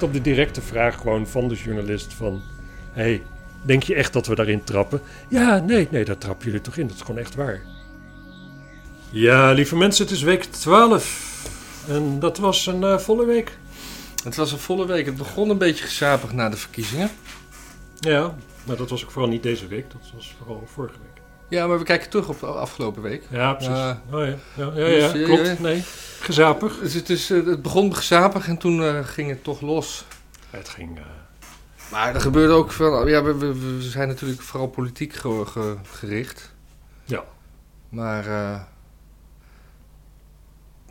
Op de directe vraag gewoon van de journalist van... hey, denk je echt dat we daarin trappen? Ja, nee, nee, daar trappen jullie toch in. Dat is gewoon echt waar. Ja, lieve mensen, het is week 12. En dat was een eh, volle week. Het was een volle week. Het begon een beetje gezapig na de verkiezingen. Ja, maar dat was ook vooral niet deze week. Dat was vooral vorige week. Ja, maar we kijken terug op de afgelopen week. Ja, precies. Uh, oh ja, ja, ja, ja, dus, klopt. ja. Nee, gezapig. Dus het, is, uh, het begon gezapig en toen uh, ging het toch los. Het ging... Maar er gebeurde ook veel... Ja, we, we, we zijn natuurlijk vooral politiek ge, ge, gericht. Ja. Maar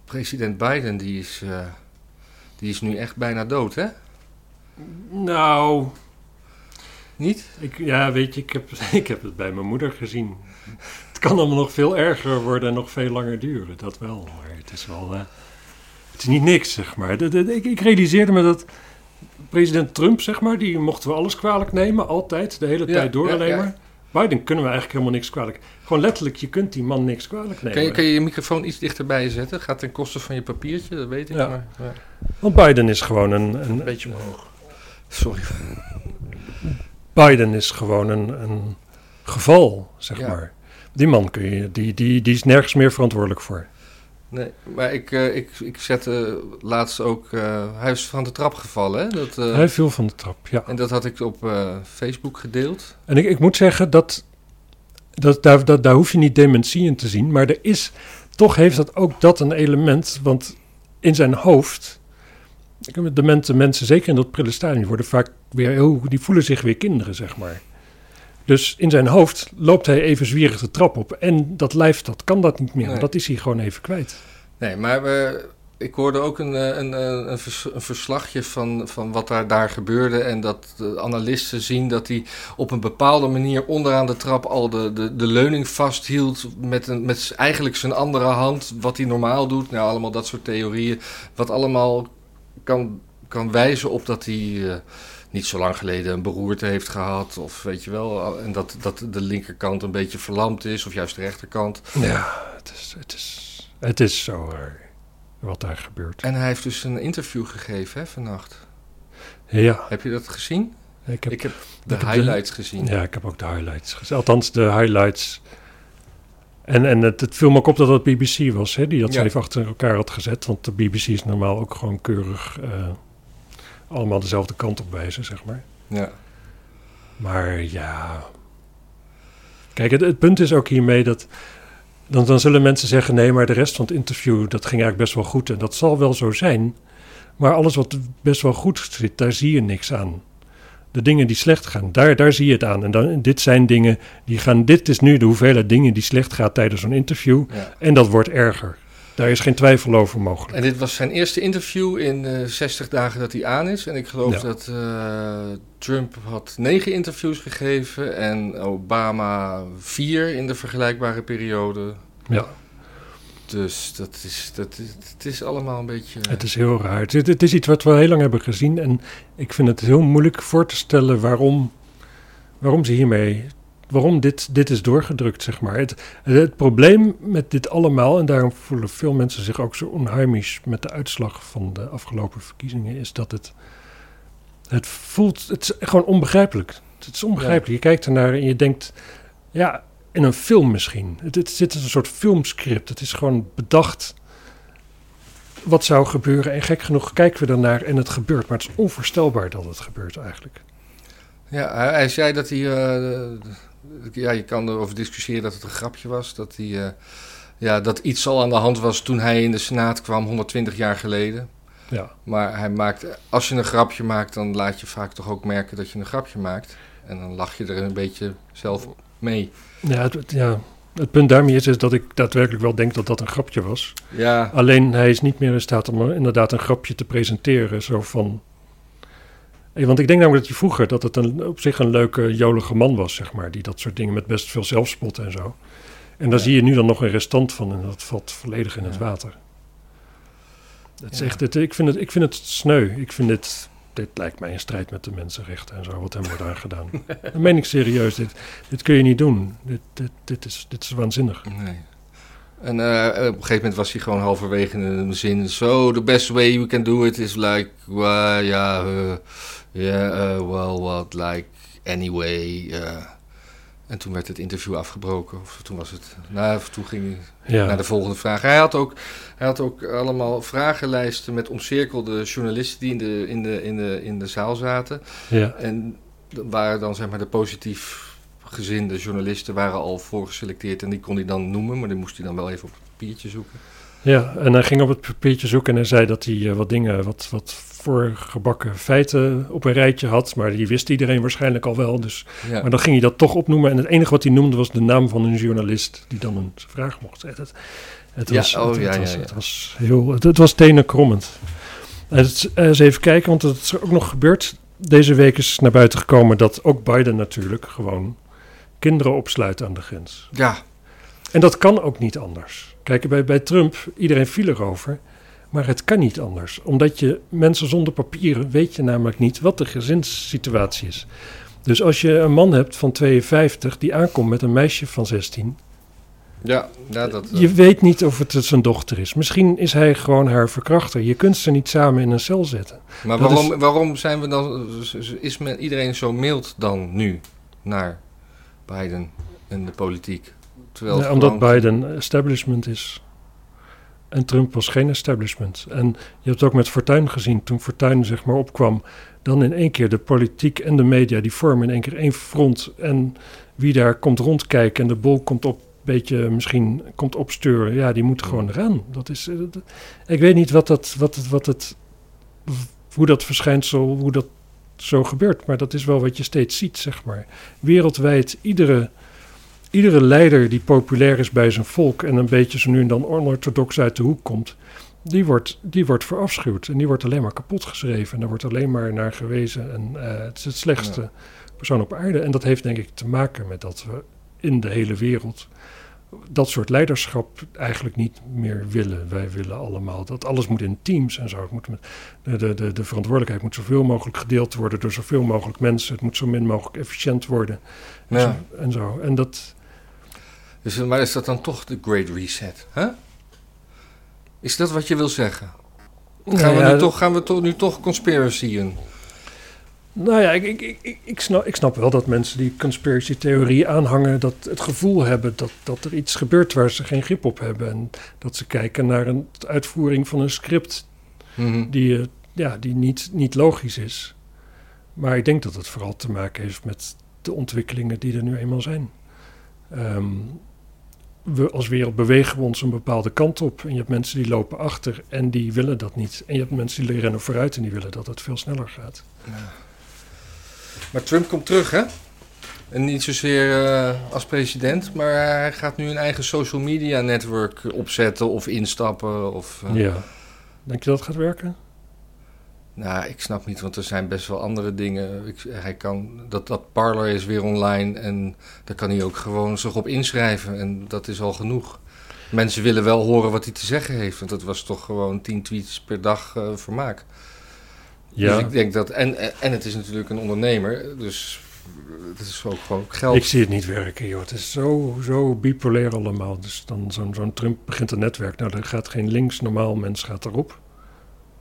president Biden, die is, die is nu echt bijna dood, hè? Nou... Niet? Ik, ja, weet je, ik heb, ik heb het bij mijn moeder gezien. Het kan allemaal nog veel erger worden en nog veel langer duren, dat wel. Maar het is wel... Uh, het is niet niks, zeg maar. De, de, ik, ik, realiseerde me dat president Trump, zeg maar, die mochten we alles kwalijk nemen, altijd, de hele Ja, tijd door ja, alleen ja. maar. Biden kunnen we eigenlijk helemaal niks kwalijk. Gewoon letterlijk, je kunt die man niks kwalijk nemen. Kan je, kan je je microfoon iets dichterbij zetten? Gaat ten koste van je papiertje, dat weet ik. Maar, ja. Want Biden is gewoon een... een Een beetje omhoog. Sorry. Biden is gewoon een, een geval, zeg Ja. maar. Die man kun je, die, die, die is nergens meer verantwoordelijk voor. Nee, maar ik, eh, ik, ik zette laatst ook... eh, hij is van de trap gevallen, hè? Dat, eh, Hij viel van de trap, ja. En dat had ik op Facebook gedeeld. En ik, ik moet zeggen dat, dat, daar, dat daar hoef je niet dementie in te zien, maar er is, toch heeft dat ook dat een element, want in zijn hoofd, demente mensen, zeker in dat prille stadium, worden vaak weer heel, die voelen zich weer kinderen, zeg maar. Dus in zijn hoofd loopt hij even zwierig de trap op en dat lijf, dat kan dat niet meer, Nee. dat is hij gewoon even kwijt. Nee, maar we, ik hoorde ook een, eh, een, een, een, vers- een verslagje van, van wat daar, daar gebeurde. En dat de analisten zien dat hij op een bepaalde manier onderaan de trap al de, de, de leuning vasthield. Met, een, met eigenlijk zijn andere hand, wat hij normaal doet. Nou, allemaal dat soort theorieën. Wat allemaal kan, kan wijzen op dat hij. eh, niet zo lang geleden een beroerte heeft gehad, of weet je wel, en dat, dat de linkerkant een beetje verlamd is, of juist de rechterkant. Ja, het is, het is, het is zo raar wat daar gebeurt. En hij heeft dus een interview gegeven hè, vannacht. Ja, Heb je dat gezien? ik heb Ik heb de ik heb de- highlights gezien. Ja, ik heb ook de highlights gezien. Althans, de highlights. En, en het, het viel me ook op dat het BBC was, hè, die dat Ja. even achter elkaar had gezet. Want de BBC is normaal ook gewoon keurig eh, allemaal dezelfde kant op wijzen, zeg maar. Ja. Maar ja. Kijk, het, het punt is ook hiermee dat. Dan, dan zullen mensen zeggen: nee, maar de rest van het interview dat ging eigenlijk best wel goed. En dat zal wel zo zijn. Maar alles wat best wel goed zit, daar zie je niks aan. De dingen die slecht gaan, daar, daar zie je het aan. En dan, dit zijn dingen die gaan. Dit is nu de hoeveelheid dingen die slecht gaat tijdens zo'n interview. ja. En dat wordt erger. Daar is geen twijfel over mogelijk. En dit was zijn eerste interview in eh 60 dagen dat hij aan is. En ik geloof Ja. dat eh, Trump had negen interviews gegeven en Obama vier in de vergelijkbare periode. Ja. Dus dat is, dat is, het is allemaal een beetje... Het is heel raar. Het, is iets wat we heel lang hebben gezien. En ik vind het heel moeilijk voor te stellen waarom, waarom ze hiermee. Waarom dit, dit is doorgedrukt, zeg maar. Het, het probleem met dit allemaal, en daarom voelen veel mensen zich ook zo onheimisch met de uitslag van de afgelopen verkiezingen, is dat het. Het voelt. Het is gewoon onbegrijpelijk. Het is onbegrijpelijk. Je kijkt ernaar en je denkt. Ja, in een film misschien. Het, het zit als een soort filmscript. Het is gewoon bedacht wat zou gebeuren. En gek genoeg kijken we ernaar en het gebeurt. Maar het is onvoorstelbaar dat het gebeurt eigenlijk. Ja, hij, hij zei dat hij. eh, ja, je kan erover discussiëren dat het een grapje was. Dat, hij, eh, ja, dat iets al aan de hand was toen hij in de Senaat kwam, 120 jaar geleden. Ja, Maar hij maakt, als je een grapje maakt, dan laat je vaak toch ook merken dat je een grapje maakt. En dan lach je er een beetje zelf mee. Ja, het, het- ja. het punt daarmee is, is dat ik daadwerkelijk wel denk dat dat een grapje was. Ja, Alleen hij is niet meer in staat om inderdaad een grapje te presenteren. Zo van. Want ik denk namelijk dat je vroeger dat het een, op zich een leuke, jolige man was, zeg maar. Die dat soort dingen met best veel zelfspot en zo. En daar Ja. zie je nu dan nog een restant van en dat valt volledig in het water. Het is echt, het, ik, vind het, ik vind het sneu. Ik vind dit, dit lijkt mij een strijd met de mensenrechten en zo, wat hem wordt aangedaan. Dat meen ik serieus. Dit, dit kun je niet doen. Dit, dit, dit, is, dit is waanzinnig. nee. En eh, op een gegeven moment was hij gewoon halverwege in een zin. So, the best way we can do it is like, ja, uh, yeah, uh, well, what, like, anyway. uh. En toen werd het interview afgebroken. Of toen was het, nou, toen ging hij Ja. naar de volgende vraag. Hij had ook, hij had ook allemaal vragenlijsten met omcirkelde journalisten die in de, in de, in de, in de zaal zaten. ja. En waren dan zeg maar de positief gezinde journalisten waren al voorgeselecteerd en die kon hij dan noemen, maar die moest hij dan wel even op het papiertje zoeken. Ja, en hij ging op het papiertje zoeken en hij zei dat hij eh, wat dingen, wat, wat voorgebakken feiten op een rijtje had. Maar die wist iedereen waarschijnlijk al wel. Dus, Ja, Maar dan ging hij dat toch opnoemen. En het enige wat hij noemde was de naam van een journalist die dan een vraag mocht zetten. Het, was, oh, het, ja, het ja, was, ja. het was heel, het, het was tenenkrommend. Het, is- eens even kijken, want het is ook nog gebeurd. Deze week is naar buiten gekomen dat ook Biden natuurlijk gewoon kinderen opsluit aan de grens. ja, En dat kan ook niet anders. Kijk, bij, bij Trump, iedereen viel erover. Maar het kan niet anders. Omdat je mensen zonder papieren weet je namelijk niet wat de gezinssituatie is. Dus als je een man hebt van 52 die aankomt met een meisje van 16. ja, ja dat. eh, Je weet niet of het zijn dochter is. Misschien is hij gewoon haar verkrachter. Je kunt ze niet samen in een cel zetten. maar dat waarom, waarom zijn we dan, is men, iedereen zo mild dan nu naar Biden en de politiek? Terwijl omdat gewoon- Biden establishment is. En Trump was geen establishment. En je hebt het ook met Fortuyn gezien. Toen Fortuyn zeg maar opkwam, dan in één keer de politiek en de media, die vormen in één keer één front. En wie daar komt rondkijken en de bol komt op, beetje misschien komt opsturen, ja, die moet gewoon eraan. Dat is, eh, dat- ik weet niet wat dat, wat het, wat het, hoe dat verschijnsel, hoe dat zo gebeurt. Maar dat is wel wat je steeds ziet, zeg maar. Wereldwijd, iedere iedere leider die populair is bij zijn volk en een beetje zo nu en dan onorthodox uit de hoek komt, die wordt, die wordt verafschuwd en die wordt alleen maar kapot geschreven en daar wordt alleen maar naar gewezen. En eh, het is het slechtste persoon op aarde. En dat heeft denk ik te maken met dat we in de hele wereld dat soort leiderschap eigenlijk niet meer willen. Wij willen allemaal dat alles moet in teams en zo. Het moet met, de, de, de, de verantwoordelijkheid moet zoveel mogelijk gedeeld worden door zoveel mogelijk mensen. Het moet zo min mogelijk efficiënt worden. En, Ja. zo, en zo. En dat, Dus, maar is dat dan toch de Great Reset? Hè? Is dat wat je wil zeggen? Gaan, Nou we, nu toch, gaan we toch, nu toch conspiracyen? Nou ja, ik, ik, ik, ik, snap, ik snap wel dat mensen die conspiracy-theorie aanhangen, dat het gevoel hebben dat, dat er iets gebeurt waar ze geen grip op hebben. En dat ze kijken naar een uitvoering van een script Mhm. die, eh, ja, die niet, niet logisch is. Maar ik denk dat het vooral te maken heeft met de ontwikkelingen die er nu eenmaal zijn. Ehm, we als wereld bewegen we ons een bepaalde kant op. En je hebt mensen die lopen achter en die willen dat niet. En je hebt mensen die rennen vooruit en die willen dat het veel sneller gaat. Maar Trump komt terug, hè? En niet zozeer eh, als president, maar hij gaat nu een eigen social media network opzetten of instappen. Of, eh, Ja. Denk je dat gaat werken? Nou, ik snap niet, want er zijn best wel andere dingen. Ik, hij kan, dat, dat Parler is weer online en daar kan hij ook gewoon zich op inschrijven. En dat is al genoeg. Mensen willen wel horen wat hij te zeggen heeft, want dat was toch gewoon tien tweets per dag eh, vermaak. Ja. Dus ik denk dat, en, en en het is natuurlijk een ondernemer, dus het is ook gewoon geld. Ik zie het niet werken, joh. Het is zo, zo bipolair allemaal. Dus dan zo'n zo'n Trump begint een netwerk. Nou, er gaat geen links normaal mens gaat erop.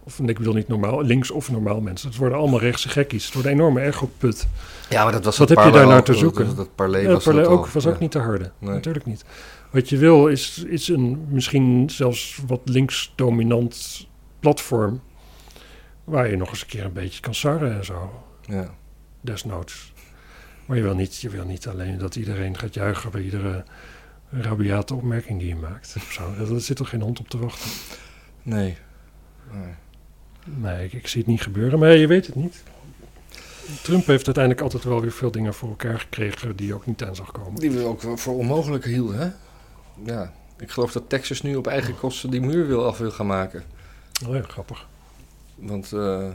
Of ik wil niet normaal, links of normaal mensen. Het worden allemaal rechtse gekkies. Het wordt een enorme ego-put. ja, maar dat was Wat heb je daar naar te zoeken? Dat, dat Ja, was Parley dat ook, was Ja. ook niet te harde. Nee. Natuurlijk niet. Wat je wil is, is een misschien zelfs wat links-dominant platform... waar je nog eens een keer een beetje kan sarren en zo. Ja. desnoods. Maar je wil niet, je wil niet alleen dat iedereen gaat juichen bij iedere rabiate opmerking die je maakt. Of zo. Er zit toch geen hond op te wachten. Nee. nee. Nee, ik, ik zie het niet gebeuren, maar je weet het niet. Trump heeft uiteindelijk altijd wel weer veel dingen voor elkaar gekregen die ook niet aan zag komen. Die we ook voor onmogelijk hielden, hè? Ja. Ik geloof dat Texas nu op eigen kosten die muur wil af wil gaan maken. Oh ja, grappig. Want eh,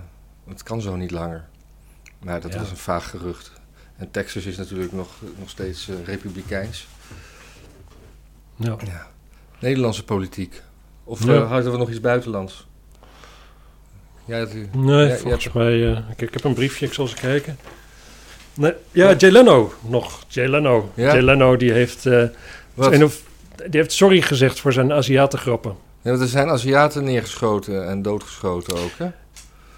het kan zo niet langer. Maar dat Ja. was een vaag gerucht. En Texas is natuurlijk nog, nog steeds eh, republikeins. Ja. Ja. Nederlandse politiek. Of Ja. eh, hadden we nog iets buitenlands? Ja, het, Nee, je volgens hebt- mij... eh, ik, ik heb een briefje, ik zal eens kijken. Nee, ja, Jay Leno nog. Jay Leno. Ja? Jay Leno die heeft... wat? een die heeft sorry gezegd voor zijn Aziatengrappen. Ja, want er zijn Aziaten neergeschoten en doodgeschoten ook, hè?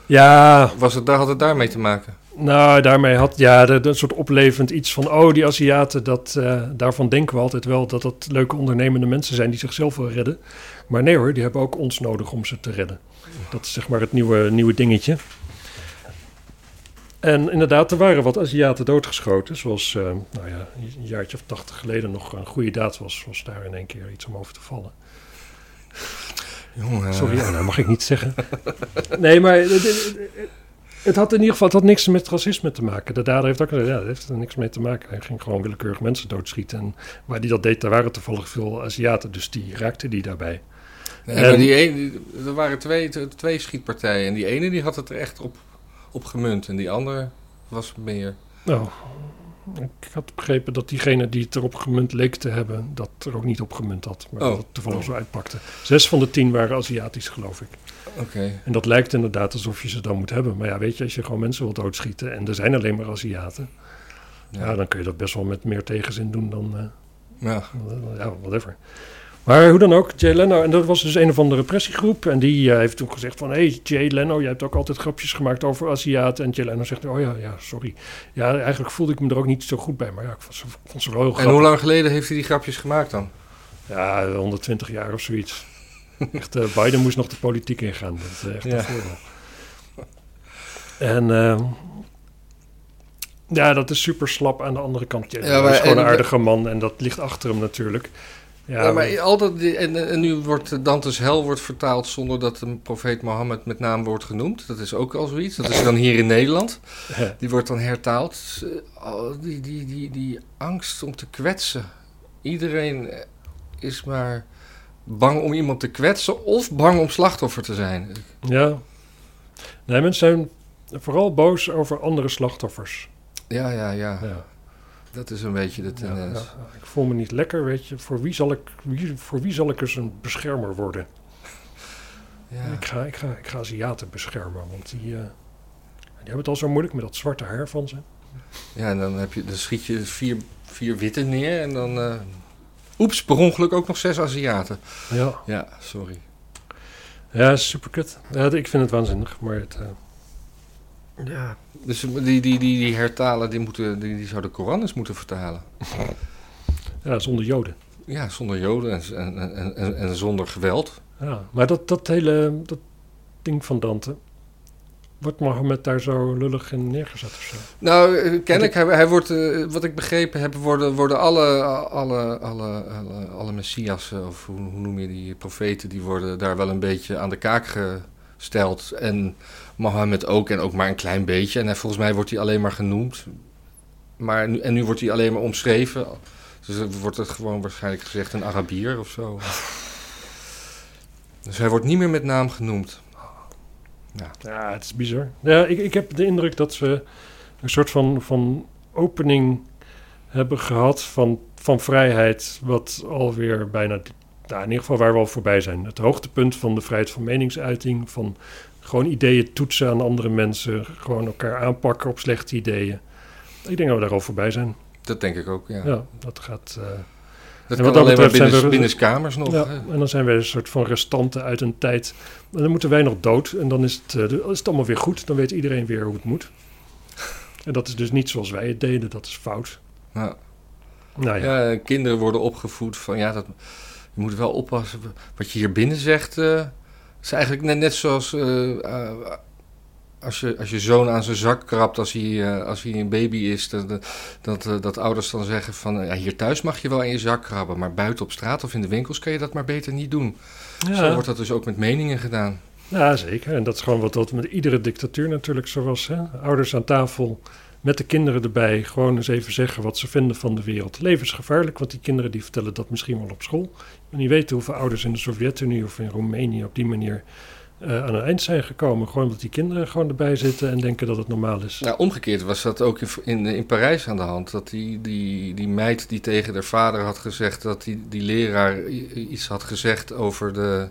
Ja, Was het, daar had het daarmee te maken? Nou, daarmee had ja, dat soort oplevend iets van... oh, die Aziaten, dat, eh, daarvan denken we altijd wel... dat dat leuke ondernemende mensen zijn die zichzelf wel redden. Maar nee hoor, die hebben ook ons nodig om ze te redden. Dat is zeg maar het nieuwe, nieuwe dingetje. En inderdaad, er waren wat Aziaten doodgeschoten. Zoals, eh, nou ja, een jaartje of tachtig geleden nog een goede daad was... was daar in één keer iets om over te vallen. Jongen. Sorry, dat mag ik niet zeggen. Nee, maar het, had in ieder geval het had niks met racisme te maken. De dader heeft ook gezegd, ja, dat heeft er niks mee te maken. Hij ging gewoon willekeurig mensen doodschieten. En waar die dat deed, daar waren toevallig veel Aziaten, dus die raakte die daarbij. Nee, En- maar die ene, er waren twee, twee schietpartijen. En die ene die had het er echt op, op gemunt. En die andere was meer... Nou, ik had begrepen dat diegene die het erop gemunt leek te hebben, dat er ook niet op gemunt had. Maar Oh. dat het toevallig zo uitpakte. Zes van de tien waren Aziatisch, geloof ik. Oké. En dat lijkt inderdaad alsof je ze dan moet hebben. Maar ja, weet je, als je gewoon mensen wilt doodschieten en er zijn alleen maar Aziaten, ja, Ja. dan kun je dat best wel met meer tegenzin doen dan, eh, Ja. ja, whatever. Maar hoe dan ook, Jay Leno, en dat was dus een of andere repressiegroep. En die eh, heeft toen gezegd van, hé hey, Jay Leno, jij hebt ook altijd grapjes gemaakt over Aziaten. En Jay Leno zegt, oh ja, ja, sorry. Ja, eigenlijk voelde ik me er ook niet zo goed bij, maar ja, ik vond ze, vond ze wel heel En grappig. hoe lang geleden heeft hij die grapjes gemaakt dan? Ja, 120 jaar of zoiets. Echt, eh, Biden moest nog de politiek ingaan. Dat is echt Ja. een voordeel. En eh, ja, dat is super slap aan de andere kant. Ja, Ja, hij maar- is gewoon een en- aardige man en dat ligt achter hem natuurlijk. Ja, Ja, maar altijd, die- en, en nu wordt Dantes hel wordt vertaald zonder dat de profeet Mohammed met naam wordt genoemd. Dat is ook al zoiets. Dat is dan hier in Nederland. Die wordt dan hertaald. Eh, die, die, die, die angst om te kwetsen. Iedereen is maar bang om iemand te kwetsen of bang om slachtoffer te zijn. Ja. Nee, mensen zijn vooral boos over andere slachtoffers. Ja, ja, ja. Ja. Dat is een beetje de tendens. ja. Ik voel me niet lekker, weet je. Voor wie zal ik, wie, voor wie zal ik eens een beschermer worden? Ja. Ik, ga, ik, ga, ik ga Aziaten beschermen, want die, eh, die hebben het al zo moeilijk met dat zwarte haar van ze. Ja, en dan, heb je, dan schiet je vier, vier witte neer en dan... eh oeps, per ongeluk ook nog zes Aziaten. Ja, Ja, sorry. ja super kut. Ja, ik vind het waanzinnig, maar het... eh, ja, Dus die, die, die, die hertalen, die, moeten, die, die zouden Koran eens moeten vertalen. ja, zonder joden. Ja, zonder joden en, en, en, en, zonder geweld. Ja, maar dat, dat hele dat ding van Dante... Wordt Mohammed daar zo lullig in neergezet of zo? Nou, eh, kennelijk, hij, hij wordt, eh, wat ik begrepen heb, worden, worden alle, alle, alle, alle, alle messiassen, of hoe, hoe noem je die profeten, die worden daar wel een beetje aan de kaak gesteld. En Mohammed ook, en ook maar een klein beetje. En hij, volgens mij wordt hij alleen maar genoemd. Maar nu, en nu wordt hij alleen maar omschreven. Dus wordt het gewoon waarschijnlijk gezegd een Arabier of zo. Dus hij wordt niet meer met naam genoemd. Ja, het is bizar. Ja, ik, ik heb de indruk dat ze een soort van, van opening hebben gehad van, van vrijheid, wat alweer bijna, nou, in ieder geval waar we al voorbij zijn. Het hoogtepunt van de vrijheid van meningsuiting, van gewoon ideeën toetsen aan andere mensen, gewoon elkaar aanpakken op slechte ideeën. Ik denk dat we daar al voorbij zijn. Dat denk ik ook, ja. Ja, dat gaat... eh, Dat En kan wat dat alleen maar betreft zijn binnen, we- nog. ja, en dan zijn wij een soort van restanten uit een tijd. En dan moeten wij nog dood. En dan is het, eh, is het allemaal weer goed. Dan weet iedereen weer hoe het moet. En dat is dus niet zoals wij het deden. Dat is fout. Ja. Nou ja, Ja, kinderen worden opgevoed van ja, dat, je moet wel oppassen. Wat je hier binnen zegt, eh is eigenlijk net, net zoals eh, eh, als, je, als je zoon aan zijn zak krabt als hij, eh, als hij een baby is. Dat, dat, dat, ouders dan zeggen van ja, hier thuis mag je wel aan je zak krabben, maar buiten op straat of in de winkels kan je dat maar beter niet doen. Zo wordt dat dus ook met meningen gedaan. ja, zeker. En dat is gewoon wat dat met iedere dictatuur natuurlijk zo was. Hè? Ouders aan tafel met de kinderen erbij. Gewoon eens even zeggen wat ze vinden van de wereld. Levensgevaarlijk, want die kinderen die vertellen dat misschien wel op school. En niet weten hoeveel ouders in de Sovjet-Unie of in Roemenië op die manier eh, aan een eind zijn gekomen. Gewoon omdat die kinderen gewoon erbij zitten en denken dat het normaal is. Nou, omgekeerd was dat ook in, in, in Parijs aan de hand. Dat die, die, die meid die tegen haar vader had gezegd dat die, die leraar iets had gezegd over de,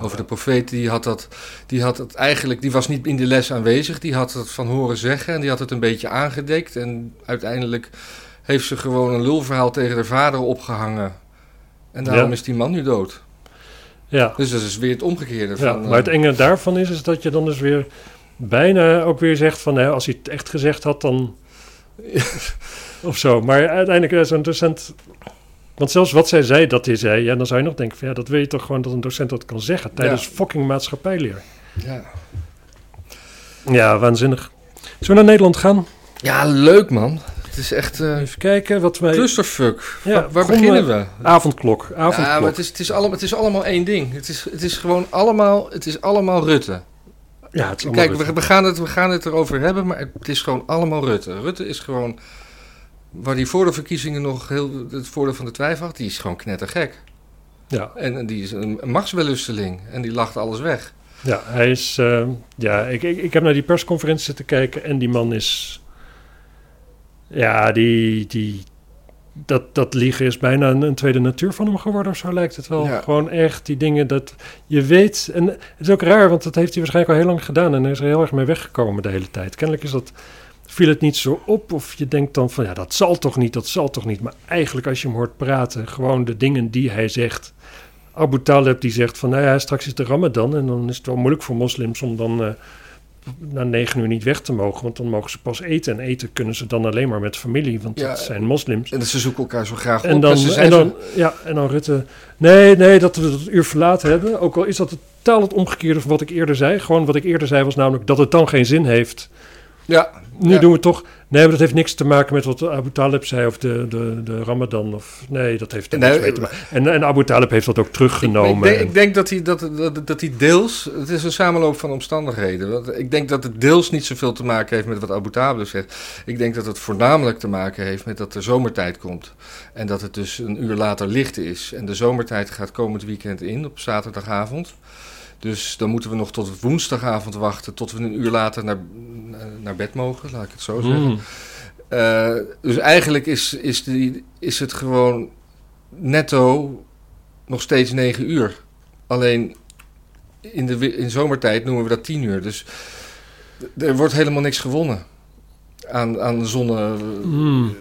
over de profeet, die had, dat, die had het eigenlijk, die was niet in de les aanwezig, die had het van horen zeggen en die had het een beetje aangedekt. En uiteindelijk heeft ze gewoon een lulverhaal tegen haar vader opgehangen. En daarom Ja. is die man nu dood. Ja, Dus dat is weer het omgekeerde ja van... maar het eh, enge daarvan is, is dat je dan dus weer bijna ook weer zegt van... Hè, als hij het echt gezegd had, dan... of zo. Maar uiteindelijk is een docent... Want zelfs wat zij zei dat hij zei... Ja, dan zou je nog denken van... Ja, dat weet je toch gewoon dat een docent dat kan zeggen... tijdens Ja. fucking maatschappijleer. ja. Ja, waanzinnig. Zullen we naar Nederland gaan? ja, leuk man. Het is echt... eh Even kijken wat wij... clusterfuck. Ja, waar waar beginnen we? Avondklok, avondklok. Ja, maar het is, het, is allemaal, het is allemaal één ding. Het is, het is gewoon allemaal, het is allemaal Rutte. Ja, het is allemaal Kijk, we, gaan het, we gaan het erover hebben, maar het is gewoon allemaal Rutte. Rutte is gewoon, waar hij voor de verkiezingen nog heel het voordeel van de twijfel had, die is gewoon knettergek. Ja, En, en die is een, machtswellusteling en die lacht alles weg. ja, hij is... eh, ja, ik, ik, ik heb naar die persconferentie zitten kijken... en die man is... Ja, die... die dat, dat liegen is bijna een, een tweede natuur van hem geworden, of zo lijkt het wel. Ja. Gewoon echt die dingen dat je weet. En het is ook raar, want dat heeft hij waarschijnlijk al heel lang gedaan. En hij is er heel erg mee weggekomen de hele tijd. Kennelijk is dat, viel het niet zo op. Of je denkt dan van, ja, dat zal toch niet, dat zal toch niet. Maar eigenlijk als je hem hoort praten, gewoon de dingen die hij zegt. Abu Talib die zegt van, nou ja, straks is de Ramadan. En dan is het wel moeilijk voor moslims om dan eh, na negen uur niet weg te mogen. Want dan mogen ze pas eten. En eten kunnen ze dan alleen maar met familie, want Ja, dat zijn moslims. En ze zoeken elkaar zo graag op. En dan, ze zijn en zo- dan, ja, en dan Rutte. Nee, nee, dat we dat uur verlaten hebben. Ook al is dat totaal het omgekeerde van wat ik eerder zei. Gewoon wat ik eerder zei was namelijk dat het dan geen zin heeft. ja, Nu ja. doen we het toch. Nee, maar dat heeft niks te maken met wat Abu Talib zei of de, de, de Ramadan. Of, nee, dat heeft er Nee, niks mee te maken. En, en Abu Talib heeft dat ook teruggenomen. ik denk, ik denk dat, hij, dat, dat, dat hij deels, het is een samenloop van omstandigheden. Want ik denk dat het deels niet zoveel te maken heeft met wat Abu Talib zegt. Ik denk dat het voornamelijk te maken heeft met dat er zomertijd komt. En dat het dus een uur later licht is. En de zomertijd gaat komend weekend in op zaterdagavond. Dus dan moeten we nog tot woensdagavond wachten tot we een uur later naar, naar bed mogen, laat ik het zo zeggen. Mm. Eh, dus eigenlijk is, is, die, is het gewoon netto nog steeds 9 uur. Alleen in, de, in zomertijd noemen we dat 10 uur. Dus er wordt helemaal niks gewonnen aan, aan zonne. Mm.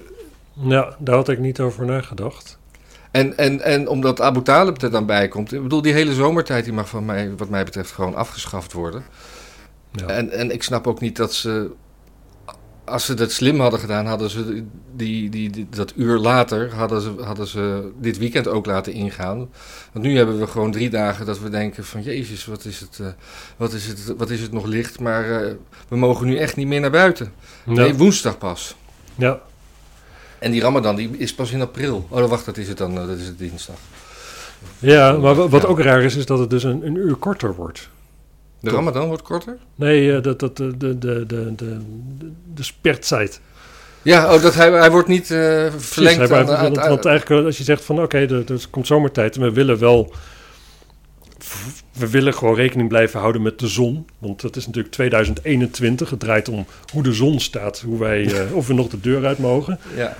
Ja, daar had ik niet over nagedacht. En, en, en omdat Abu Talib er dan bij komt. Ik bedoel, die hele zomertijd die mag van mij, wat mij betreft gewoon afgeschaft worden. Ja. En, en ik snap ook niet dat ze. Als ze dat slim hadden gedaan, hadden ze die, die, die- dat uur later hadden ze, hadden ze dit weekend ook laten ingaan. Want nu hebben we gewoon drie dagen dat we denken van Jezus, wat is het, eh, wat is het, wat is het nog licht. Maar eh, we mogen nu echt niet meer naar buiten. Ja. Nee, woensdag pas. ja. En die Ramadan die is pas in april. Oh, wacht, dat is het dan. eh, Dat is het dinsdag. ja, maar wa- wat Ja. ook raar is, is dat het dus een, een uur korter wordt. De Toch? Ramadan wordt korter? Nee, eh, dat, dat, de, de, de, de, de, de spertijd. Ja, oh, dat hij, hij wordt niet eh, verlengd. Precies, hij aan- blijft- aan- want, aan- want eigenlijk als je zegt van oké, er, er komt zomertijd en we willen wel... We willen gewoon rekening blijven houden met de zon. Want het is natuurlijk 2021. Het draait om hoe de zon staat. Hoe wij, eh, of we nog de deur uit mogen. ja.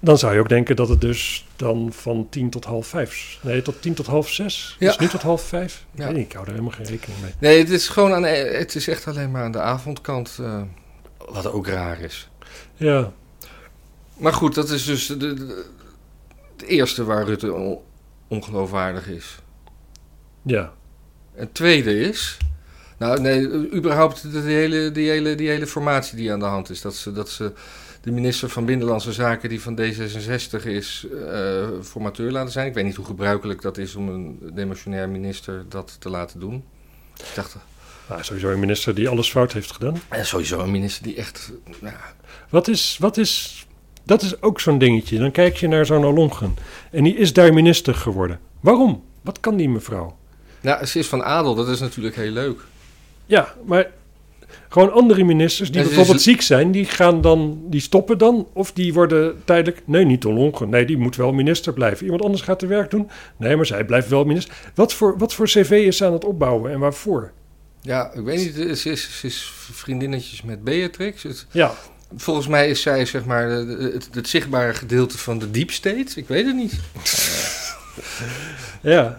Dan zou je ook denken dat het dus dan van tien tot half vijf... Nee, tot tien tot half zes. Ja. Dus niet tot half vijf. Ja. Nee, ik hou er helemaal geen rekening mee. Nee, het is gewoon aan, het is echt alleen maar aan de avondkant. eh, wat ook raar is. Ja, Maar goed, dat is dus de, eerste waar Rutte ongeloofwaardig is. ja. Het tweede is. Nou, nee, überhaupt de, die, hele, die, hele, die hele formatie die aan de hand is. Dat ze, dat ze de minister van Binnenlandse Zaken, die van D66 is, eh, formateur laten zijn. Ik weet niet hoe gebruikelijk dat is om een demissionair minister dat te laten doen. Ik dacht, Nou, sowieso een minister die alles fout heeft gedaan. en sowieso een minister die echt. Nou, Wat is, wat is, dat is ook zo'n dingetje. Dan kijk je naar zo'n Alongen. En die is daar minister geworden. Waarom? Wat kan die mevrouw? nou, ze is van adel, dat is natuurlijk heel leuk. Ja, maar gewoon andere ministers die is- bijvoorbeeld ziek zijn, die gaan dan, die stoppen dan. Of die worden tijdelijk, nee, niet Alongen. Nee, die moet wel minister blijven. Iemand anders gaat de werk doen. Nee, maar zij blijft wel minister. Wat voor, wat voor cv is ze aan het opbouwen en waarvoor? Ja, ik weet niet, ze is, ze is vriendinnetjes met Beatrix. Het- Ja, volgens mij is zij zeg maar het, het zichtbare gedeelte van de deep state. Ik weet het niet. ja.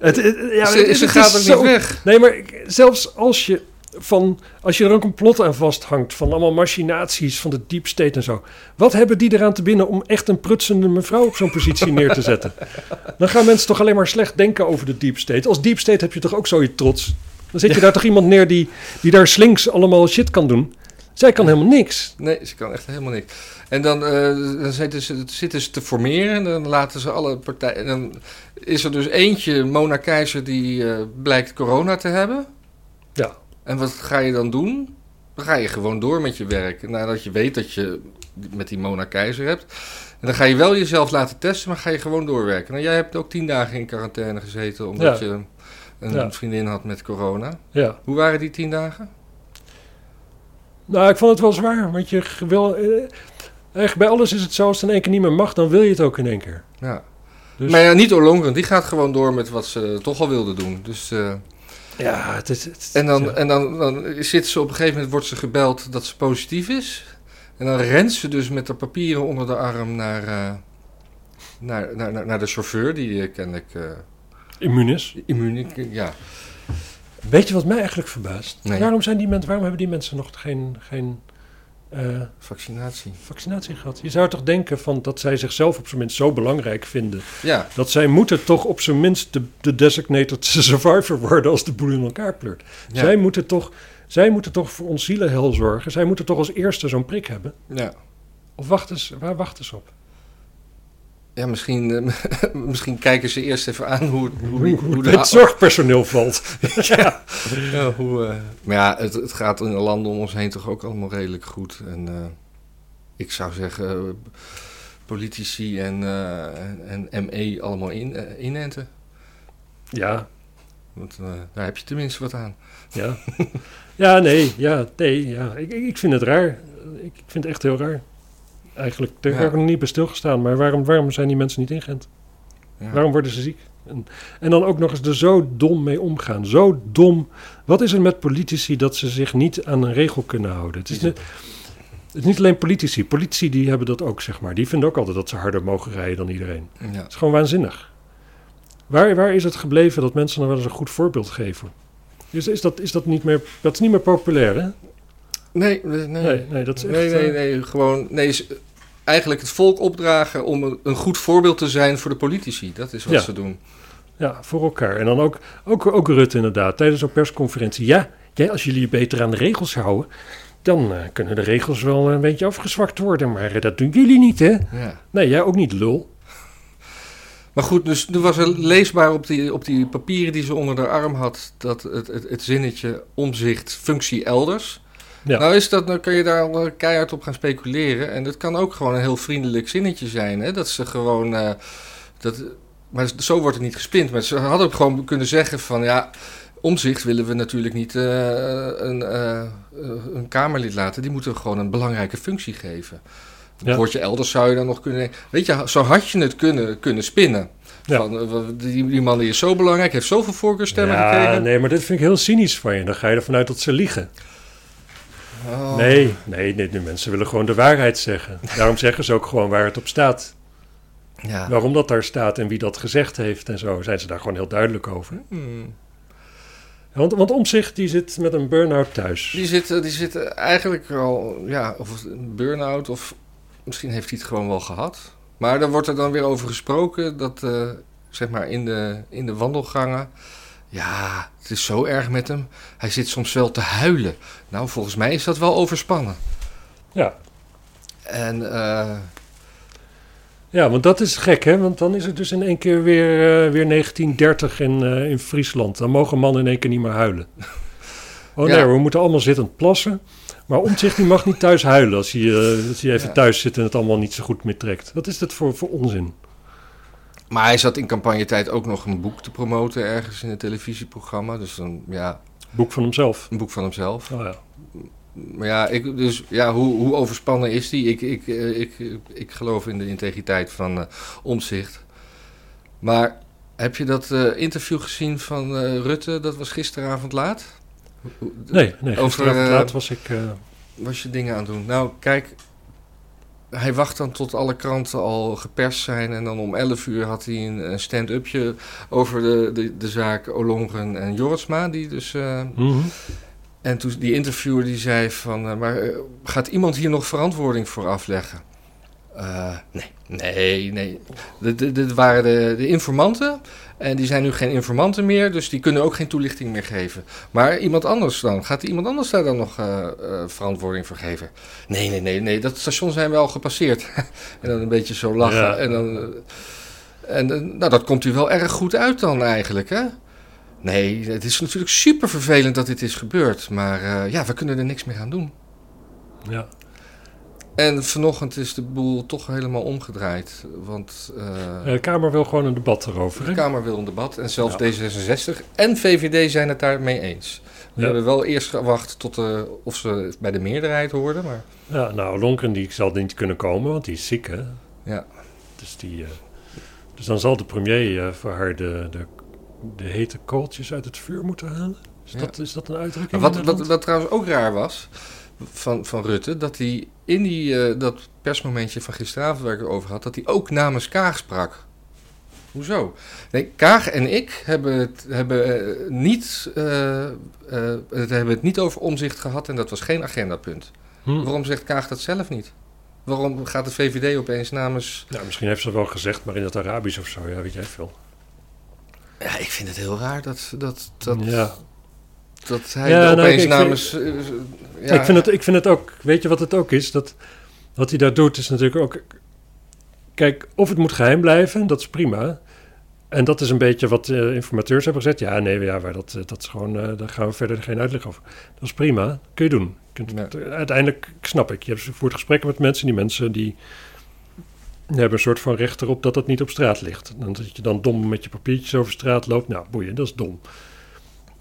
Het, het- ja, ze gaat is ook zo- niet weg. Nee, maar zelfs als je van, als je er een complot aan vasthangt van allemaal machinaties van de deep state en zo. Wat hebben die eraan te binnen om echt een prutsende mevrouw op zo'n positie neer te zetten? Dan gaan mensen toch alleen maar slecht denken over de deep state. Als deep state heb je toch ook zoiets trots? Dan zet je daar toch iemand neer die, die daar slinks allemaal shit kan doen? Zij kan helemaal niks. Nee, ze kan echt helemaal niks. En dan, eh, dan zitten, ze, zitten ze te formeren en dan laten ze alle partijen... En dan is er dus eentje, Mona Keizer, die eh, blijkt corona te hebben. Ja. En wat ga je dan doen? Dan ga je gewoon door met je werk. Nadat je weet dat je met die Mona Keizer hebt. En dan ga je wel jezelf laten testen, maar ga je gewoon doorwerken. Nou, jij hebt ook tien dagen in quarantaine gezeten omdat Ja. je een Ja. vriendin had met corona. Ja. Hoe waren die tien dagen? Nou, ik vond het wel zwaar, want je wil... eh, eigenlijk bij alles is het zo, als het in één keer niet meer mag, dan wil je het ook in één keer. Ja. Dus, Maar ja, niet Ollongren, die gaat gewoon door met wat ze toch al wilde doen. Dus, eh, ja, het is... Het, en dan, ja. en dan, dan zit ze op een gegeven moment, wordt ze gebeld dat ze positief is. En dan rent ze dus met de papieren onder de arm naar, eh, naar, naar, naar, naar de chauffeur, die eh, kennelijk immuun is. immuun Ja, Weet je wat mij eigenlijk verbaast? Nee. Waarom, zijn die mensen, waarom hebben die mensen nog geen, geen eh, vaccinatie. vaccinatie gehad? Je zou toch denken van dat zij zichzelf op zijn minst zo belangrijk vinden. Ja, Dat zij moeten toch op zijn minst de, de designated survivor worden als de boel in elkaar pleurt. ja, Zij, moeten toch, zij moeten toch voor ons zielenhel zorgen. Zij moeten toch als eerste zo'n prik hebben. ja. Of wachten ze, waar wachten ze op? Ja misschien, eh, misschien kijken ze eerst even aan hoe, hoe, Hoe, hoe de het zorgpersoneel valt. ja. Ja, hoe, eh, maar ja, het, het gaat in de landen om ons heen toch ook allemaal redelijk goed. En eh, ik zou zeggen, politici en, en, en ME allemaal in, inenten. ja, Want daar heb je tenminste wat aan. Ja. ja, nee, ja, nee, ja. Ik, ik ik vind het raar. Ik vind het echt heel raar. Eigenlijk, daar Ja. heb ik nog niet bij stilgestaan. Maar waarom, waarom zijn die mensen niet ingeënt? Ja. Waarom worden ze ziek? En, en dan ook nog eens er zo dom mee omgaan. Zo dom. Wat is er met politici dat ze zich niet aan een regel kunnen houden? Het is, het is niet alleen politici. Politici die hebben dat ook, zeg maar. Die vinden ook altijd dat ze harder mogen rijden dan iedereen. Ja. Het is gewoon waanzinnig. Waar, waar is het gebleven dat mensen nog wel eens een goed voorbeeld geven? Is, is, dat, is dat niet meer... Dat is niet meer populair, hè? Nee, nee, nee. Nee, nee, dat is echt... nee, nee, eh, nee, gewoon, nee, eigenlijk het volk opdragen om een, een goed voorbeeld te zijn voor de politici. Dat is wat Ja. ze doen. Ja, voor elkaar. En dan ook, ook, ook Rutte inderdaad, tijdens zo'n persconferentie. Ja, ja, als jullie je beter aan de regels houden, dan eh, kunnen de regels wel een beetje afgezwakt worden. Maar eh, dat doen jullie niet, hè? Ja. Nee, jij ook niet, lul. Maar goed, dus nu was er leesbaar op die, op die papieren die ze onder de arm had, dat het, het, het zinnetje omzicht, functie elders. Ja. Nou, is dat, dan kan je daar al eh, keihard op gaan speculeren. En dat kan ook gewoon een heel vriendelijk zinnetje zijn. Hè? Dat ze gewoon. eh, dat, maar zo wordt het niet gespind. Maar ze hadden ook gewoon kunnen zeggen van ja. Omzicht willen we natuurlijk niet eh, een, een Kamerlid laten. Die moeten we gewoon een belangrijke functie geven. Ja. woordje elders zou je dan nog kunnen. Weet je, zo had je het kunnen, kunnen spinnen. Ja. Van, die, die man die is zo belangrijk, heeft zoveel voorkeurstemmen ja, gekregen. nee, maar dit vind ik heel cynisch van je. Dan ga je ervan uit dat ze liegen. Oh. Nee, nee, nee, de mensen willen gewoon de waarheid zeggen. Daarom zeggen ze ook gewoon waar het op staat. Ja. Waarom dat daar staat en wie dat gezegd heeft en zo, zijn ze daar gewoon heel duidelijk over. Hmm. Want, want Omzicht die zit met een burn-out thuis. Die zit, eh, die zit eigenlijk al, ja, of een burn-out, of misschien heeft hij het gewoon wel gehad. Maar daar wordt er dan weer over gesproken dat, eh, zeg maar, in de, in de wandelgangen. Ja, het is zo erg met hem. Hij zit soms wel te huilen. Nou, volgens mij is dat wel overspannen. Ja. En eh, Ja, want dat is gek, hè? Want dan is het dus in één keer weer, eh, weer 1930 in, eh, in Friesland. Dan mogen mannen in één keer niet meer huilen. Oh nee, Ja. we moeten allemaal zittend plassen. Maar Omtzigt die mag niet thuis huilen als hij, als hij even Ja. thuis zit en het allemaal niet zo goed meer trekt. Wat is dat voor, voor onzin? Maar hij zat in campagnetijd ook nog een boek te promoten ergens in een televisieprogramma. Dus dan, ja, Boek van hemzelf. een boek van hemzelf. Oh ja. Maar ja, ik, dus, ja hoe, hoe overspannen is die? Ik, ik, eh, ik, ik, geloof in de integriteit van eh Omzicht. Maar heb je dat eh, interview gezien van Rutte? Dat was gisteravond laat? Nee, nee gisteravond laat was ik... Was je dingen aan het doen? Nou, kijk. Hij wacht dan tot alle kranten al geperst zijn. En dan om 11 uur had hij een, een stand-upje over de, de, de zaak Olongren en Jorisma. Die dus, eh, mhm. En toen die interviewer die zei van, eh, maar eh, gaat iemand hier nog verantwoording voor afleggen? Eh, nee, nee, nee. Dit, waren de, de informanten. En die zijn nu geen informanten meer, dus die kunnen ook geen toelichting meer geven. Maar iemand anders dan? Gaat iemand anders daar dan nog eh, eh, verantwoording voor geven? Nee, nee, nee, nee. Dat station zijn we al gepasseerd. en dan een beetje zo lachen. Ja. En dan. en nou, dat komt u wel erg goed uit dan eigenlijk, hè? Nee, het is natuurlijk super vervelend dat dit is gebeurd. Maar ja, we kunnen er niks meer aan doen. Ja. En vanochtend is de boel toch helemaal omgedraaid. Want eh, Eh, De Kamer wil gewoon een debat erover. de? Kamer wil een debat. En zelfs Ja. D66 en VVD zijn het daarmee eens. We Ja. hebben wel eerst gewacht tot eh, of ze bij de meerderheid hoorden. Maar Ja, nou, Lonkeren die zal niet kunnen komen, want die is ziek, hè? ja, Dus, die, eh, dus dan zal de premier eh, voor haar de, de, de hete kooltjes uit het vuur moeten halen. Is, Ja. dat, is dat een uitdrukking? Wat, wat, wat trouwens ook raar was van, van Rutte, dat hij in die, eh, dat persmomentje van gisteravond waar ik het over had, dat hij ook namens Kaag sprak. Hoezo? Nee, Kaag en ik hebben het, hebben, eh, niet, eh, eh, het, hebben het niet over omzicht gehad en dat was geen agendapunt. Hm. Waarom zegt Kaag dat zelf niet? Waarom gaat de VVD opeens namens... Nou, misschien heeft ze het wel gezegd, maar in het Arabisch of zo, ja, weet jij veel. Ja, ik vind het heel raar dat, dat, dat, ja. Dat hij Ja, nou, opeens ik- namens... eh, ja, Ik, vind het, ik vind het ook, weet je wat het ook is? Dat, wat hij daar doet is natuurlijk ook... Kijk, of het moet geheim blijven, dat is prima. En dat is een beetje wat eh, informateurs hebben gezegd. Ja, nee, ja, maar dat, eh, dat is gewoon, daar gaan we verder geen uitleg over. Dat is prima, kun je doen. Je kunt, Ja. Uiteindelijk snap ik, je hebt- voert gesprekken met mensen. Die mensen die hebben een soort van recht erop dat het niet op straat ligt. En dat je dan dom met je papiertjes over straat loopt, nou boeien, dat is dom.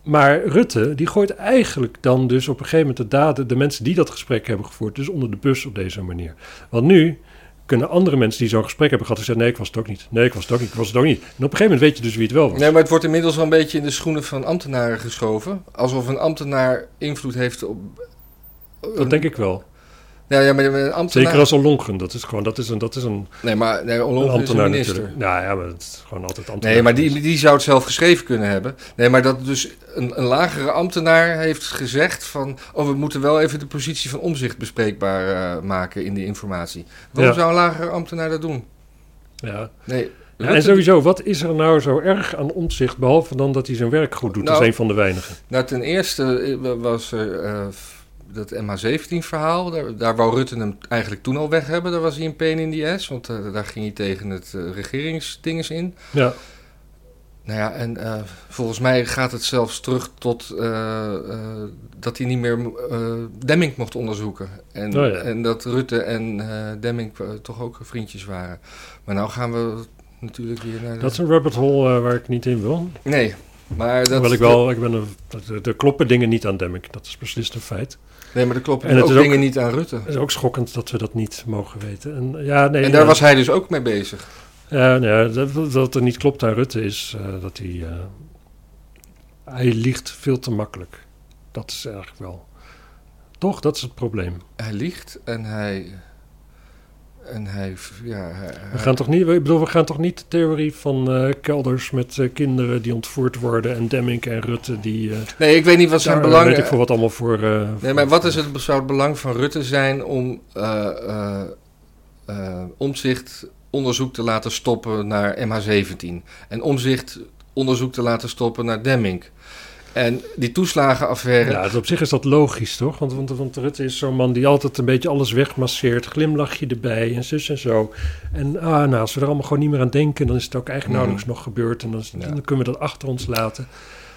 Maar Rutte, die gooit eigenlijk dan dus op een gegeven moment de daden, de mensen die dat gesprek hebben gevoerd, dus onder de bus op deze manier. Want nu kunnen andere mensen die zo'n gesprek hebben gehad, zeggen: nee, ik was het ook niet. Nee, ik was het ook niet. Ik was het ook niet. En op een gegeven moment weet je dus wie het wel was. Nee, maar het wordt inmiddels wel een beetje in de schoenen van ambtenaren geschoven. Alsof een ambtenaar invloed heeft op... Dat denk ik wel. Ja, ja, maar een ambtenaar... Zeker als een Longren. Dat is gewoon, dat is een, dat is een, Nee, maar nee, een Ollongren is een minister. natuurlijk. Nou ja, maar het is gewoon altijd ambtenaar. Nee, maar die, die zou het zelf geschreven kunnen hebben. Nee, maar dat dus een, een lagere ambtenaar heeft gezegd van... Oh, we moeten wel even de positie van omzicht bespreekbaar eh, maken in die informatie. Waarom Ja. zou een lagere ambtenaar dat doen? Ja. Nee, Ja, en sowieso, wat is er nou zo erg aan omzicht, behalve dan dat hij zijn werk goed doet? dat Nou, is een van de weinigen. Nou, ten eerste eh, was er eh, dat MH17-verhaal. Daar, daar wou Rutte hem eigenlijk toen al weg hebben. Daar was hij een pain in the ass, want eh, daar ging hij tegen het eh, regeringsdinges in. Ja, Nou ja, en eh, volgens mij gaat het zelfs terug tot dat hij niet meer Demming mocht onderzoeken. En, Oh ja. en dat Rutte en Demming toch ook vriendjes waren. Maar nou gaan we natuurlijk weer naar... de- dat is een rabbit hole waar ik niet in wil. Nee, maar dat... Ik wel, ik ben er- er kloppen dingen niet aan Demmink. Dat is beslist een feit. Nee, maar er kloppen En het ook dingen niet aan Rutte. Het is ook schokkend dat we dat niet mogen weten. En, ja, nee, En daar was hij dus ook mee bezig. Ja, nou dat, dat er niet klopt aan Rutte is eh, dat hij... eh, hij liegt veel te makkelijk. Dat is eigenlijk wel... Toch, dat is het probleem. Hij liegt en hij... En hij... Ja, hij, We gaan toch niet, ik bedoel, we gaan toch niet de theorie van eh, kelders met eh, kinderen die ontvoerd worden en Demmink en Rutte die... eh Nee, ik weet niet wat zijn daar, belang... Weet ik voor wat allemaal voor... Nee, voor- maar wat is het, zou het belang van Rutte zijn om omzicht onderzoek te laten stoppen naar MH17 en omzicht onderzoek te laten stoppen naar Demming? En die toeslagenaffaire, Ja, dus op zich is dat logisch, toch? Want, want, want Rutte is zo'n man die altijd een beetje alles wegmasseert. Glimlachje erbij en zus en zo. En ah, nou, als we er allemaal gewoon niet meer aan denken... dan is het ook eigenlijk Mhm. nauwelijks nog gebeurd. En dan, is- Ja. dan kunnen we dat achter ons laten.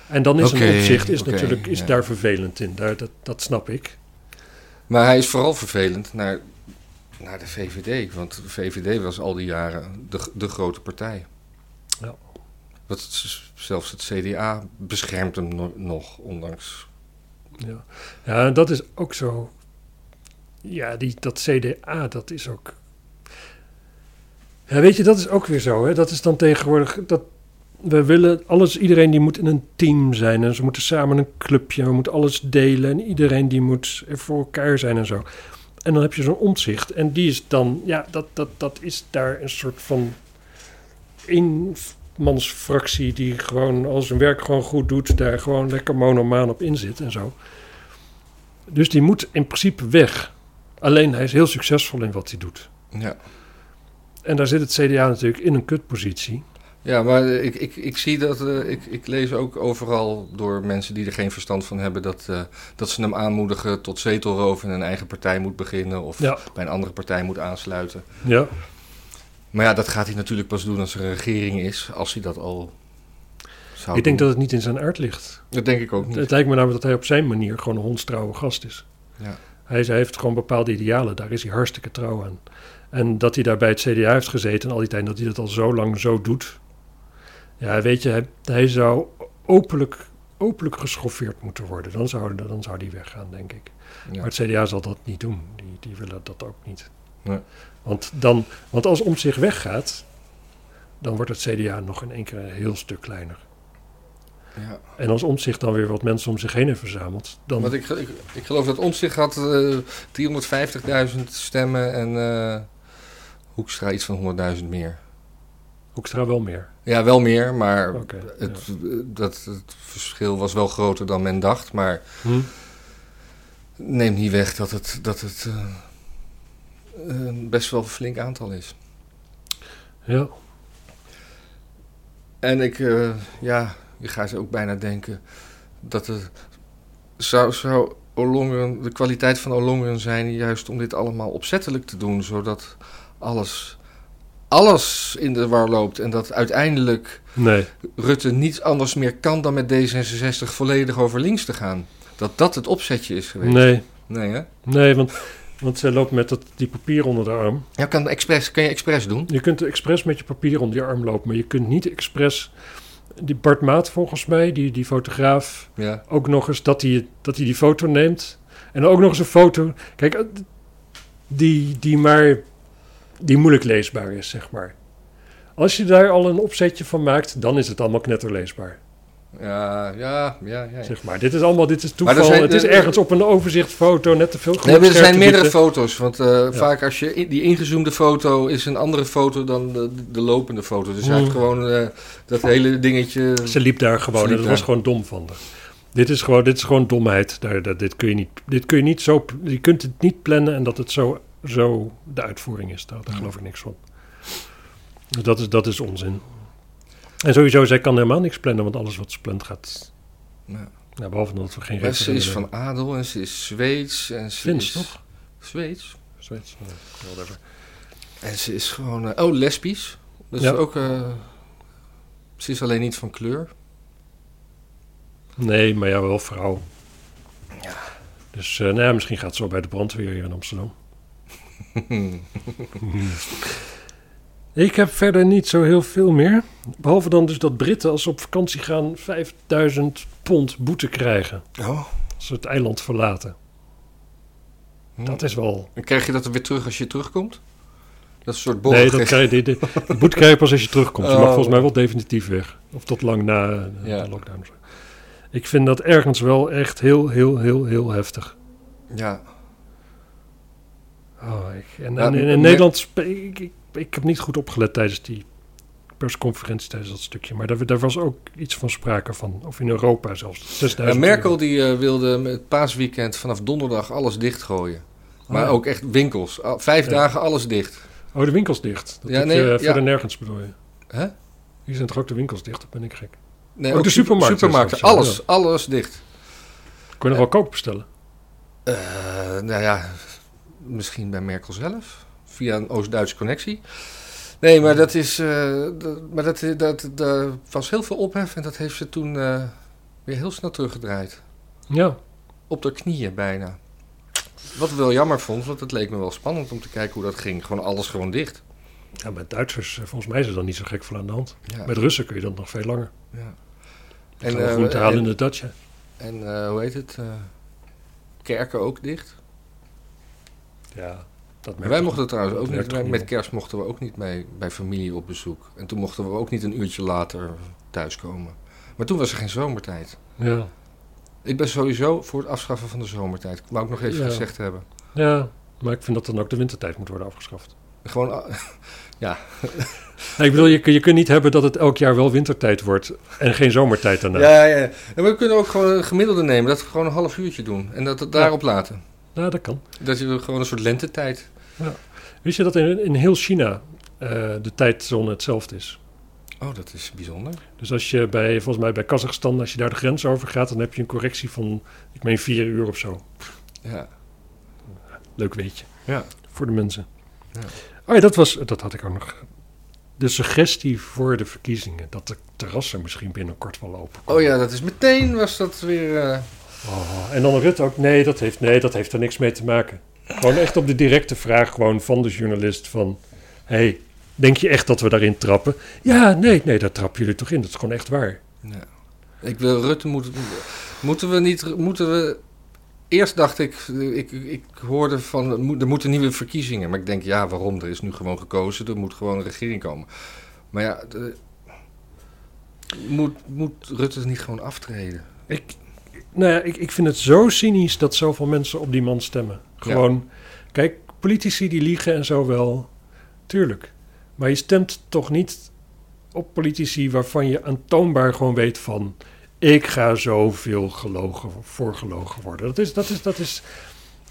En dan is Oké, een opzicht is natuurlijk is ja. daar vervelend in. Daar, dat, dat snap ik. maar hij is vooral vervelend naar, naar de VVD, want de VVD was al die jaren de, de grote partij. S- zelfs het CDA beschermt hem no- nog, ondanks Ja, ja dat is ook zo... Ja, die, dat CDA, dat is ook... Ja, weet je, dat is ook weer zo. Hè? Dat is dan tegenwoordig... Dat, we willen alles, iedereen die moet in een team zijn. En ze moeten samen een clubje. We moeten alles delen. En iedereen die moet voor elkaar zijn en zo. En dan heb je zo'n omzicht. En die is dan... Ja, dat, dat, dat is daar een soort van... eenmansfractie die gewoon als zijn werk gewoon goed doet. Daar gewoon lekker monomaan op in zit en zo. Dus die moet in principe weg. Alleen hij is heel succesvol in wat hij doet. Ja. En daar zit het CDA natuurlijk in een kutpositie. Ja, maar ik, ik, ik zie dat, eh, ik, ik lees ook overal door mensen die er geen verstand van hebben, dat, eh, dat ze hem aanmoedigen tot zetelroof en een eigen partij moet beginnen of Ja. bij een andere partij moet aansluiten. Ja, Maar ja, dat gaat hij natuurlijk pas doen als er een regering is, als hij dat al zou ik denk doen. dat het niet in zijn aard ligt. Dat denk ik ook Het, niet. lijkt me namelijk dat hij op zijn manier gewoon een hondstrouwe gast is. Ja. Hij, hij heeft gewoon bepaalde idealen, daar is hij hartstikke trouw aan. En dat hij daar bij het CDA heeft gezeten en al die tijd dat hij dat al zo lang zo doet. Ja, weet je, hij, hij zou openlijk, openlijk geschoffeerd moeten worden. Dan zou, dan zou die weggaan, denk ik. Ja. Maar het CDA zal dat niet doen. Die, die willen dat ook niet. Nee. Want, dan, want als om zich weggaat, dan wordt het CDA nog in één keer een heel stuk kleiner. Ja. En als om zich dan weer wat mensen om zich heen heeft verzameld, dan... Want ik, ik, ik geloof dat Omtzigt had eh 350.000 stemmen en eh Hoekstra iets van 100.000 meer. Hoekstra wel meer. Ja, wel meer, maar het, dat, het verschil was wel groter dan men dacht. Maar Hm? neemt niet weg dat het, dat het eh, best wel een flink aantal is. Ja, En ik, eh, ja, je gaat ook bijna denken dat het zou, zou Ollongren, de kwaliteit van Ollongren zijn juist om dit allemaal opzettelijk te doen, zodat alles, alles in de war loopt en dat uiteindelijk nee. Rutte niets anders meer kan dan met D66 volledig over links te gaan. Dat dat het opzetje is geweest. Nee, Nee, hè? nee want, want ze loopt met dat, die papier onder de arm. Ja, kan, expres, kan je expres doen? Je kunt expres met je papier onder je arm lopen, maar je kunt niet expres... Die Bart Maat volgens mij, die, die fotograaf, Ja. ook nog eens dat hij, dat hij die foto neemt. En ook nog eens een foto... Kijk, eh, die, die maar... Die moeilijk leesbaar is, zeg maar. Als je daar al een opzetje van maakt, dan is het allemaal knetterleesbaar. Ja, ja, ja, ja. Zeg maar. Dit is allemaal, dit is toeval. zijn- het is er- ergens op een overzichtfoto net te veel Nee, er zijn meerdere foto's. Want eh, vaak als je in- die ingezoomde foto is een andere foto dan de, de lopende foto. Dus Hmm. eigenlijk gewoon eh, dat hele dingetje. Ze liep daar gewoon. En dat daar. was gewoon dom van haar. Dit is gewoon, dit is gewoon domheid. Daar, dat, dit, kun je niet, dit kun je niet zo... Je kunt het niet plannen en dat het zo, zo de uitvoering is. Daar, daar geloof ik niks van. Dus dat is, dat is onzin. En sowieso, zij kan helemaal niks plannen. Want alles wat ze plant gaat... Ja. Nou, behalve dat we geen Maar ze is van adel en ze is Zweeds. En ze Fins, is toch? Zweeds. Zweeds, whatever. En ze is gewoon. eh, oh, lesbisch. Dus Ja. ook. eh, ze is alleen niet van kleur. Nee, maar ja, wel vrouw. Ja. Dus eh, nou ja, misschien gaat ze wel bij de brandweer hier in Amsterdam. Ik heb verder niet zo heel veel meer. Behalve dan dus dat Britten als ze op vakantie gaan 5000 pond boete krijgen. Oh. Als ze het eiland verlaten. Dat is wel... En krijg je dat er weer terug als je terugkomt? Dat is een soort Nee, dat krijg je, de, de boete krijg je pas als je terugkomt. Je mag Oh. volgens mij wel definitief weg. Of tot lang na eh, Ja. de lockdown. Ik vind dat ergens wel echt heel, heel, heel, heel heftig. Ja. Oh, ik, en, Ja, en in, Nederland, ik, ik, ik heb niet goed opgelet tijdens die persconferentie, tijdens dat stukje. Maar daar, daar was ook iets van sprake van. Of in Europa zelfs. 6000 Ja, Merkel euro. die eh, wilde met het paasweekend vanaf donderdag alles dichtgooien. Maar Ah, ja. ook echt winkels. Vijf Ja. dagen alles dicht. Oh, de winkels dicht. Dat Ja, nee, je ja. verder nergens bedoel je. Hè? Hier zijn toch ook de winkels dicht? Dat ben ik gek. Nee, Ook de super- supermarkten supermarkten. Alles, alles dicht. Kun je nog wel kook bestellen? Eh, nou ja, misschien bij Merkel zelf. Via een Oost-Duitse connectie. Nee, maar dat is. eh, dat, maar dat, dat, daar was heel veel ophef en dat heeft ze toen eh, weer heel snel teruggedraaid. Ja. Op de knieën bijna. Wat ik wel jammer vond, want het leek me wel spannend om te kijken hoe dat ging. Gewoon alles gewoon dicht. ja, met Duitsers, eh, volgens mij is er dan niet zo gek veel aan de hand. Ja. Met Russen kun je dat nog veel langer. ja. En eh, groente halen in en, de Dacia. en, eh, hoe heet het? eh, kerken ook dicht. Ja, dat Maar wij mochten trouwens ook niet. niet met kerst mochten we ook niet mee bij familie op bezoek. En toen mochten we ook niet een uurtje later thuiskomen. Maar toen was er geen zomertijd. Ja. Ik ben sowieso voor het afschaffen van de zomertijd. Ik wou ook nog even Ja. gezegd hebben. ja, maar ik vind dat dan ook de wintertijd moet worden afgeschaft. Gewoon, ja, Nee, ik bedoel, je, je kunt niet hebben dat het elk jaar wel wintertijd wordt en geen zomertijd daarna. ja, ja. ja. En we kunnen ook gewoon een gemiddelde nemen, dat we gewoon een half uurtje doen. En dat het daarop laten. Nou, dat kan. Dat je gewoon een soort lentetijd. Wist je dat in, in heel China eh, de tijdzone hetzelfde is? Oh, dat is bijzonder. Dus als je bij, volgens mij bij Kazachstan, als je daar de grens over gaat, dan heb je een correctie van, ik meen vier uur of zo. Ja. Leuk weetje. Ja. Voor de mensen. Ja. Oh ja, dat was, dat had ik ook nog. De suggestie voor de verkiezingen, dat de terrassen misschien binnenkort wel open Oh ja, dat is meteen was dat weer... eh, Oh, en dan Rutte ook, nee dat, heeft, nee, dat heeft er niks mee te maken. Gewoon echt op de directe vraag gewoon van de journalist van... hey, denk je echt dat we daarin trappen? Ja, nee, nee, daar trappen jullie toch in. Dat is gewoon echt waar. Ja. Ik wil Rutte moeten. Moeten we niet. Moeten we. Eerst dacht ik, ik, ik hoorde van, er moet- er moeten nieuwe verkiezingen. Maar ik denk, ja, waarom? Er is nu gewoon gekozen, er moet gewoon een regering komen. Maar ja, de- moet, moet Rutte niet gewoon aftreden? Ik, nou ja, ik, ik vind het zo cynisch dat zoveel mensen op die man stemmen. Gewoon, kijk, politici die liegen en zo wel, tuurlijk. Maar je stemt toch niet op politici waarvan je aantoonbaar gewoon weet van... ik ga zoveel gelogen, voorgelogen worden. Dat is, dat is, dat is,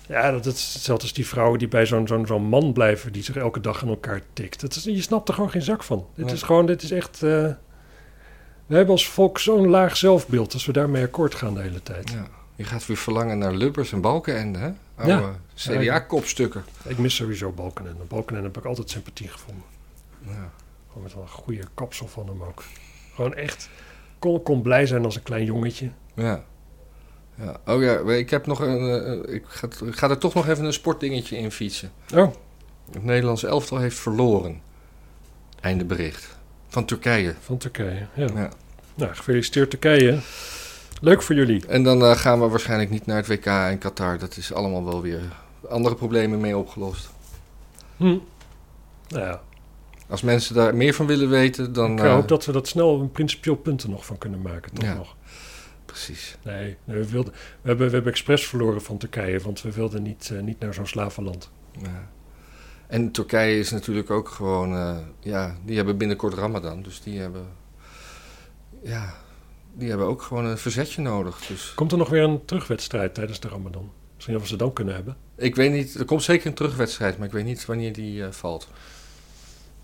ja, dat is hetzelfde als die vrouwen die bij zo'n zo'n zo'n man blijven... die zich elke dag aan elkaar tikt. Dat is, je snapt er gewoon geen zak van. Dit Nee. is gewoon, dit is echt... eh, we hebben als volk zo'n laag zelfbeeld als we daarmee akkoord gaan de hele tijd. Ja. Je gaat weer verlangen naar Lubbers en Balkenende, hè? Ja. Oude CDA-kopstukken. Ik mis sowieso Balkenende. Balkenende heb ik altijd sympathie gevonden. Ja. Gewoon met een goede kapsel van hem ook. Gewoon echt, kon, kon blij zijn als een klein jongetje. Ja. ja. Oh ja, ik heb nog een. eh, ik, ga, ik ga er toch nog even een sportdingetje in fietsen. Oh, Het Nederlands elftal heeft verloren. Einde bericht. Van Turkije. van Turkije. Ja. Ja. Nou, gefeliciteerd Turkije. Leuk voor jullie. En dan eh, gaan we waarschijnlijk niet naar het WK in Qatar. Dat is allemaal wel weer andere problemen mee opgelost. Hm. Nou ja, Als mensen daar meer van willen weten, dan. ik eh, hoop dat we dat snel een principieel punt er nog van kunnen maken. Toch Ja. nog. Precies. Nee, nee, we, wilden, we, hebben, we hebben expres verloren van Turkije, want we wilden niet, eh, niet naar zo'n slavenland. Ja. En Turkije is natuurlijk ook gewoon. eh, ja, die hebben binnenkort Ramadan. Dus die hebben. Ja, die hebben ook gewoon een verzetje nodig. Dus Komt er nog weer een terugwedstrijd tijdens de Ramadan? Misschien of we ze dan kunnen hebben. ik weet niet. Er komt zeker een terugwedstrijd, maar ik weet niet wanneer die eh, valt.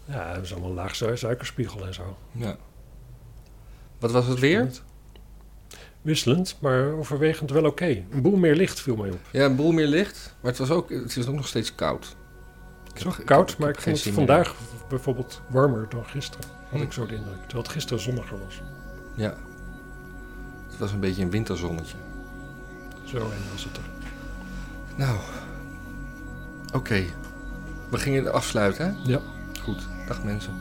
Ja, dat is allemaal een laag su- suikerspiegel en zo. Ja. Wat was het weer? Wisselend, maar overwegend wel oké. Een boel meer licht viel mij op. Ja, een boel meer licht, maar het, was ook, het is ook nog steeds koud. Het is koud, ik maar ik vond het meer. vandaag bijvoorbeeld warmer dan gisteren. Had Hm. ik zo de indruk. Terwijl het gisteren zonniger was. Ja. Het was een beetje een winterzonnetje. Zo en was het er. Nou, oké. We gingen afsluiten, hè? Ja. Goed. Dag mensen.